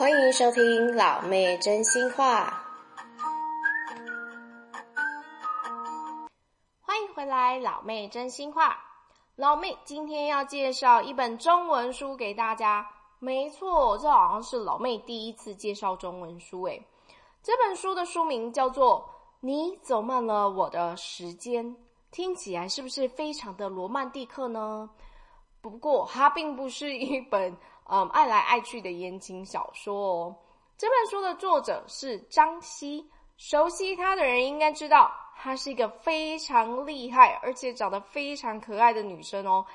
欢迎收听老妹真心话。欢迎回来，老妹真心话。老妹今天要介绍一本中文书给大家。没错，这好像是老妹第一次介绍中文书诶。这本书的书名叫做《你走慢了我的时间》，听起来是不是非常的罗曼蒂克呢？不过它并不是一本。嗯，爱来爱去的言情小说哦。这本书的作者是张西，熟悉她的人应该知道，她是一个非常厉害而且长得非常可爱的女生哦。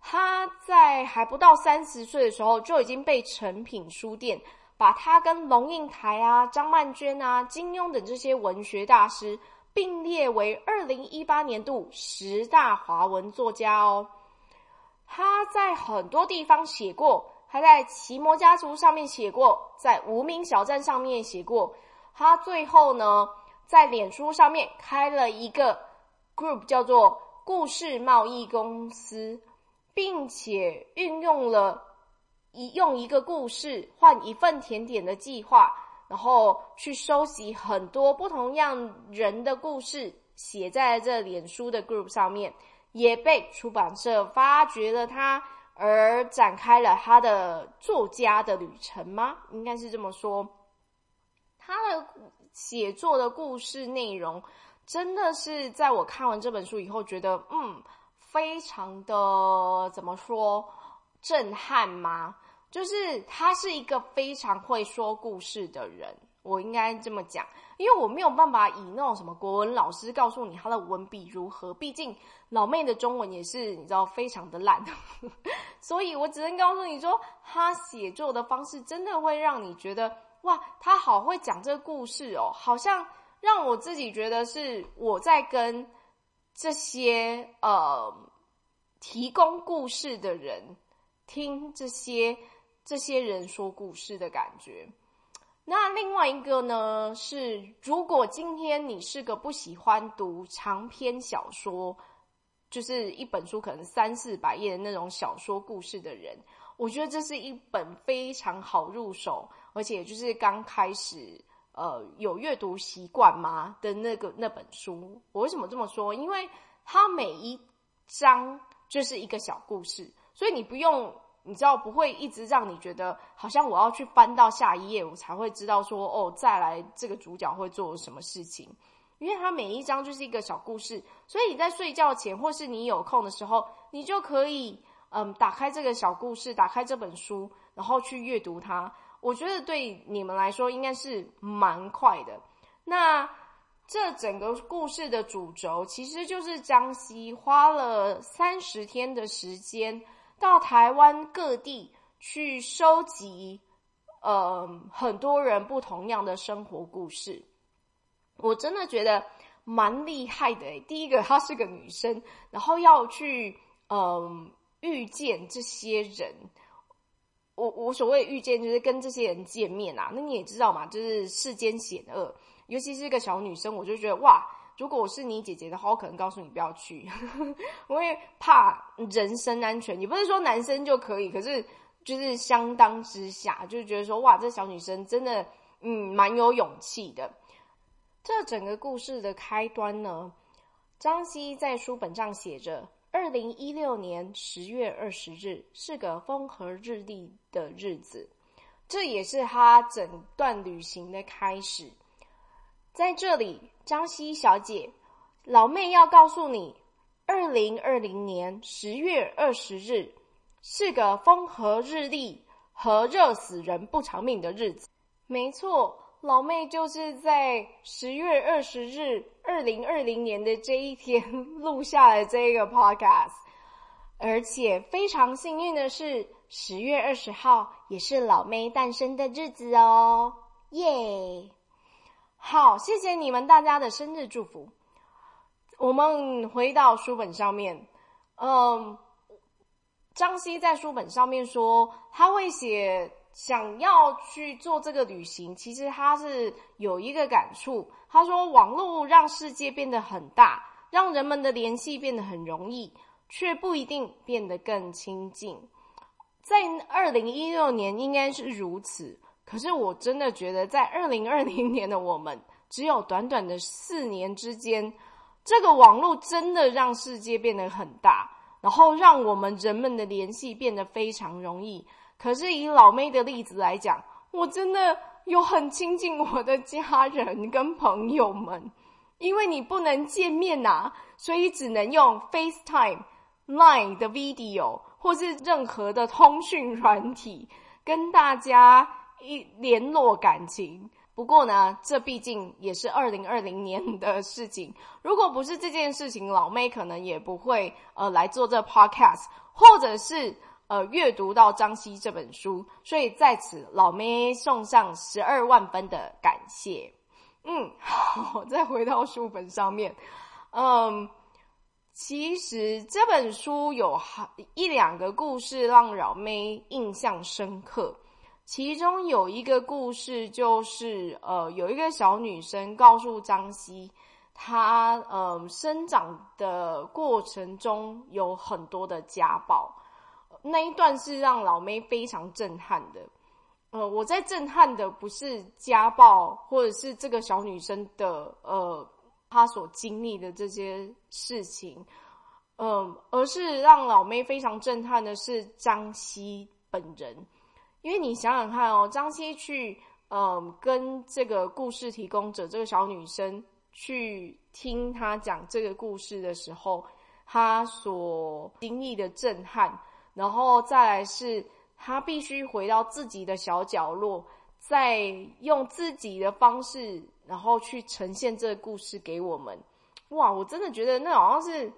她在还不到三十岁的时候，就已经被诚品书店把她跟龙应台啊、张曼娟啊、金庸等这些文学大师并列为二零一八年度十大华文作家哦。她在很多地方写过。他在《奇摩家族》上面写过，在《无名小站》上面写过。他最后呢，在脸书上面开了一个 group，叫做“故事贸易公司”，并且运用了一用一个故事换一份甜点的计划，然后去收集很多不同样人的故事，写在这脸书的 group 上面，也被出版社发掘了他。而展开了他的作家的旅程吗？应该是这么说。他的写作的故事内容，真的是在我看完这本书以后，觉得嗯，非常的怎么说震撼吗？就是他是一个非常会说故事的人。我应该这么讲，因为我没有办法以那种什么国文老师告诉你他的文笔如何，毕竟老妹的中文也是你知道非常的烂，所以我只能告诉你说，他写作的方式真的会让你觉得哇，他好会讲这个故事哦，好像让我自己觉得是我在跟这些呃提供故事的人听这些这些人说故事的感觉。那另外一个呢，是如果今天你是个不喜欢读长篇小说，就是一本书可能三四百页的那种小说故事的人，我觉得这是一本非常好入手，而且就是刚开始呃有阅读习惯吗的那个那本书。我为什么这么说？因为它每一章就是一个小故事，所以你不用。你知道不会一直让你觉得好像我要去翻到下一页，我才会知道说哦，再来这个主角会做什么事情，因为它每一章就是一个小故事，所以你在睡觉前或是你有空的时候，你就可以嗯打开这个小故事，打开这本书，然后去阅读它。我觉得对你们来说应该是蛮快的。那这整个故事的主轴其实就是张西花了三十天的时间。到台湾各地去收集，呃，很多人不同样的生活故事，我真的觉得蛮厉害的诶。第一个，她是个女生，然后要去，嗯、遇见这些人。我我所谓遇见，就是跟这些人见面啊。那你也知道嘛，就是世间险恶，尤其是一个小女生，我就觉得哇。如果我是你姐姐的话，我可能告诉你不要去，我会怕人身安全。也不是说男生就可以，可是就是相当之下，就是觉得说哇，这小女生真的嗯蛮有勇气的。这整个故事的开端呢，张希在书本上写着：二零一六年十月二十日是个风和日丽的日子，这也是他整段旅行的开始。在这里，张希小姐，老妹要告诉你，二零二零年十月二十日是个风和日丽和热死人不偿命的日子。没错，老妹就是在十月二十日，二零二零年的这一天录下了这个 podcast。而且非常幸运的是，十月二十号也是老妹诞生的日子哦，耶！好，谢谢你们大家的生日祝福。我们回到书本上面，嗯，张希在书本上面说，他会写想要去做这个旅行，其实他是有一个感触。他说，网络让世界变得很大，让人们的联系变得很容易，却不一定变得更亲近。在二零一六年应该是如此。可是我真的觉得，在二零二零年的我们，只有短短的四年之间，这个网络真的让世界变得很大，然后让我们人们的联系变得非常容易。可是以老妹的例子来讲，我真的有很亲近我的家人跟朋友们，因为你不能见面呐、啊，所以只能用 FaceTime、Line 的 video 或是任何的通讯软体跟大家一联络感情。不过呢，这毕竟也是二零二零年的事情。如果不是这件事情，老妹可能也不会呃来做这 podcast，或者是呃阅读到张希这本书。所以在此，老妹送上十二万分的感谢。嗯，好，再回到书本上面，嗯，其实这本书有好一两个故事让老妹印象深刻。其中有一个故事，就是呃，有一个小女生告诉张希，她呃生长的过程中有很多的家暴，那一段是让老妹非常震撼的。呃，我在震撼的不是家暴，或者是这个小女生的呃她所经历的这些事情，嗯、呃，而是让老妹非常震撼的是张希本人。因为你想想看哦，张希去，嗯、跟这个故事提供者这个小女生去听她讲这个故事的时候，她所经历的震撼，然后再来是他必须回到自己的小角落，再用自己的方式，然后去呈现这个故事给我们。哇，我真的觉得那好像是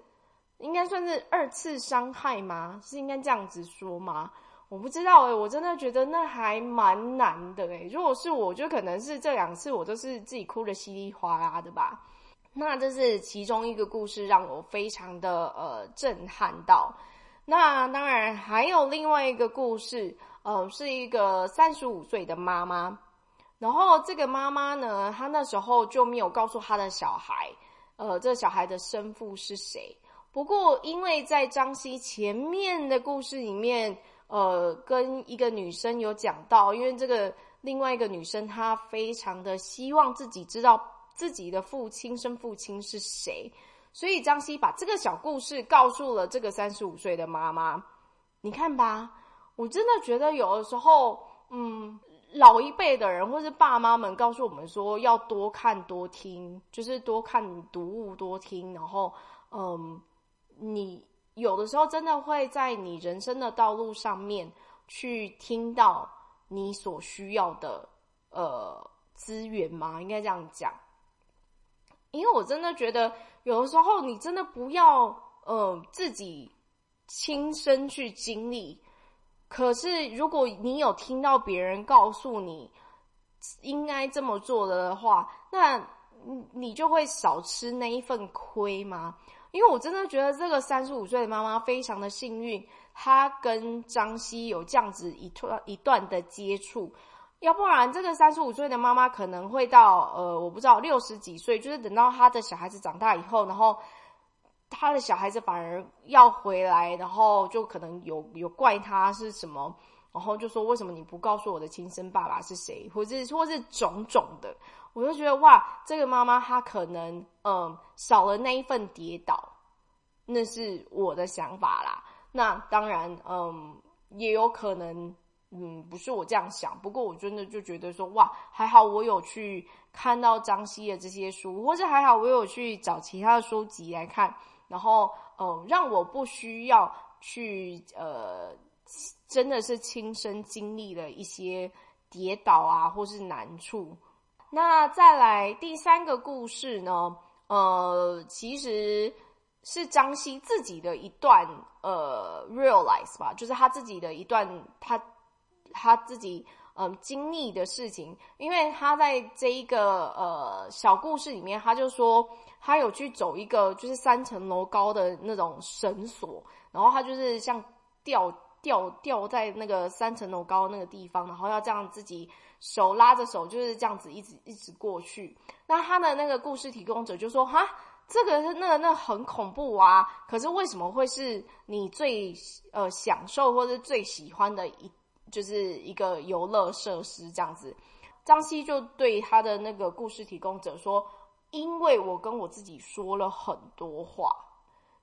应该算是二次伤害吗？是应该这样子说吗？我不知道诶、我真的觉得那还蛮难的诶、如果是我，就可能是这两次我都是自己哭得稀里哗啦的吧。那这是其中一个故事，让我非常的呃震撼到。那当然还有另外一个故事，呃，是一个三十五岁的妈妈。然后这个妈妈呢，她那时候就没有告诉她的小孩，呃，这小孩的生父是谁。不过因为在张西前面的故事里面。呃，跟一个女生有讲到，因为这个另外一个女生她非常的希望自己知道自己的父亲生父亲是谁，所以张西把这个小故事告诉了这个三十五岁的妈妈。你看吧，我真的觉得有的时候，嗯，老一辈的人或是爸妈们告诉我们说要多看多听，就是多看读物多听，然后，嗯，你。有的时候真的会在你人生的道路上面去听到你所需要的呃资源吗？应该这样讲，因为我真的觉得有的时候你真的不要呃自己亲身去经历，可是如果你有听到别人告诉你应该这么做的话，那你就会少吃那一份亏吗？因为我真的觉得这个三十五岁的妈妈非常的幸运，她跟张西有这样子一段一段的接触，要不然这个三十五岁的妈妈可能会到呃，我不知道六十几岁，就是等到她的小孩子长大以后，然后她的小孩子反而要回来，然后就可能有有怪她是什么，然后就说为什么你不告诉我的亲生爸爸是谁，或者或是种种的。我就觉得哇，这个妈妈她可能嗯少了那一份跌倒，那是我的想法啦。那当然嗯也有可能嗯不是我这样想，不过我真的就觉得说哇，还好我有去看到张希的这些书，或者还好我有去找其他的书籍来看，然后嗯让我不需要去呃真的是亲身经历了一些跌倒啊或是难处。那再来第三个故事呢？呃，其实是张希自己的一段呃 realize 吧，就是他自己的一段他他自己嗯、经历的事情。因为他在这一个呃小故事里面，他就说他有去走一个就是三层楼高的那种绳索，然后他就是像吊吊吊在那个三层楼高那个地方，然后要这样自己。手拉着手就是这样子一直一直过去。那他的那个故事提供者就说：“哈，这个是那个那很恐怖啊！可是为什么会是你最呃享受或者最喜欢的一就是一个游乐设施这样子。张希就对他的那个故事提供者说：“因为我跟我自己说了很多话。”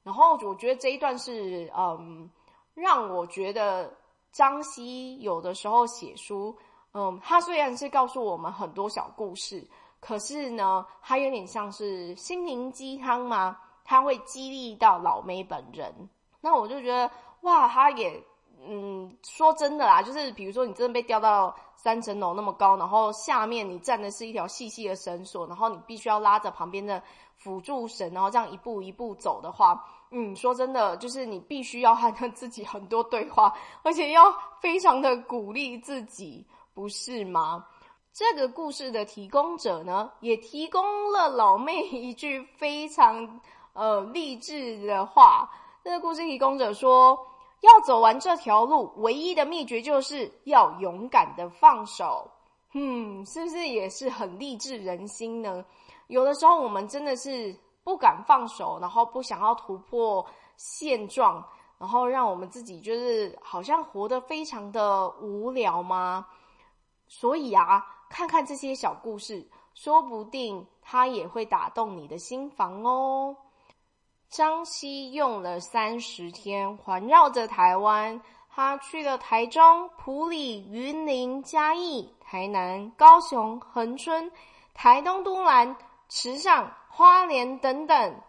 然后我觉得这一段是嗯，让我觉得张希有的时候写书，嗯，他虽然是告诉我们很多小故事，可是呢，他有点像是心灵鸡汤嘛，他会激励到老妹本人。那我就觉得哇，他也。嗯，说真的啦，就是比如说你真的被吊到三层楼那么高，然后下面你站的是一条细细的绳索，然后你必须要拉着旁边的辅助绳，然后这样一步一步走的话，嗯，说真的，就是你必须要和自己很多对话，而且要非常的鼓励自己，不是吗？这个故事的提供者呢，也提供了老妹一句非常呃励志的话。这个故事提供者说。要走完这条路，唯一的秘诀就是要勇敢的放手。嗯，是不是也是很励志人心呢？有的时候我们真的是不敢放手，然后不想要突破现状，然后让我们自己就是好像活得非常的无聊吗？所以啊，看看这些小故事，说不定它也会打动你的心房哦。张西用了三十天环绕着台湾，他去了台中、埔里、云林、嘉义、台南、高雄、恒春、台东都兰、池上、花莲等等。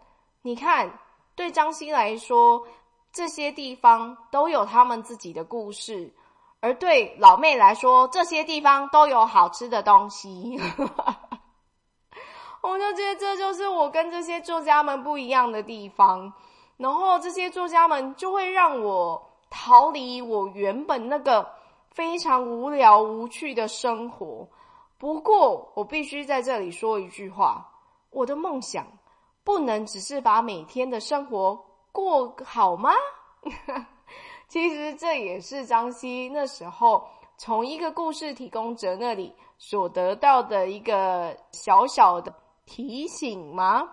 你看，对张西来说，这些地方都有他们自己的故事；而对老妹来说，这些地方都有好吃的东西。我就觉得这就是我跟这些作家们不一样的地方，然后这些作家们就会让我逃离我原本那个非常无聊无趣的生活。不过，我必须在这里说一句话：我的梦想不能只是把每天的生活过好吗？其实这也是张希那时候从一个故事提供者那里所得到的一个小小的。提醒吗？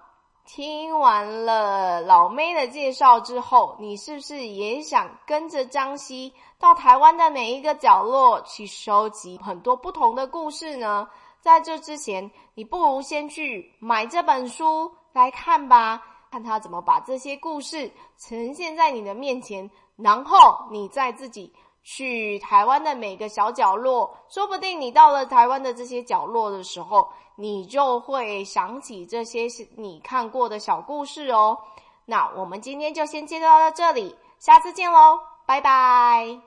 听完了老妹的介绍之后，你是不是也想跟着张希到台湾的每一个角落去收集很多不同的故事呢？在这之前，你不如先去买这本书来看吧，看他怎么把这些故事呈现在你的面前，然后你再自己去台湾的每个小角落，说不定你到了台湾的这些角落的时候，你就会想起这些你看过的小故事哦。那我们今天就先介绍到这里，下次见喽，拜拜。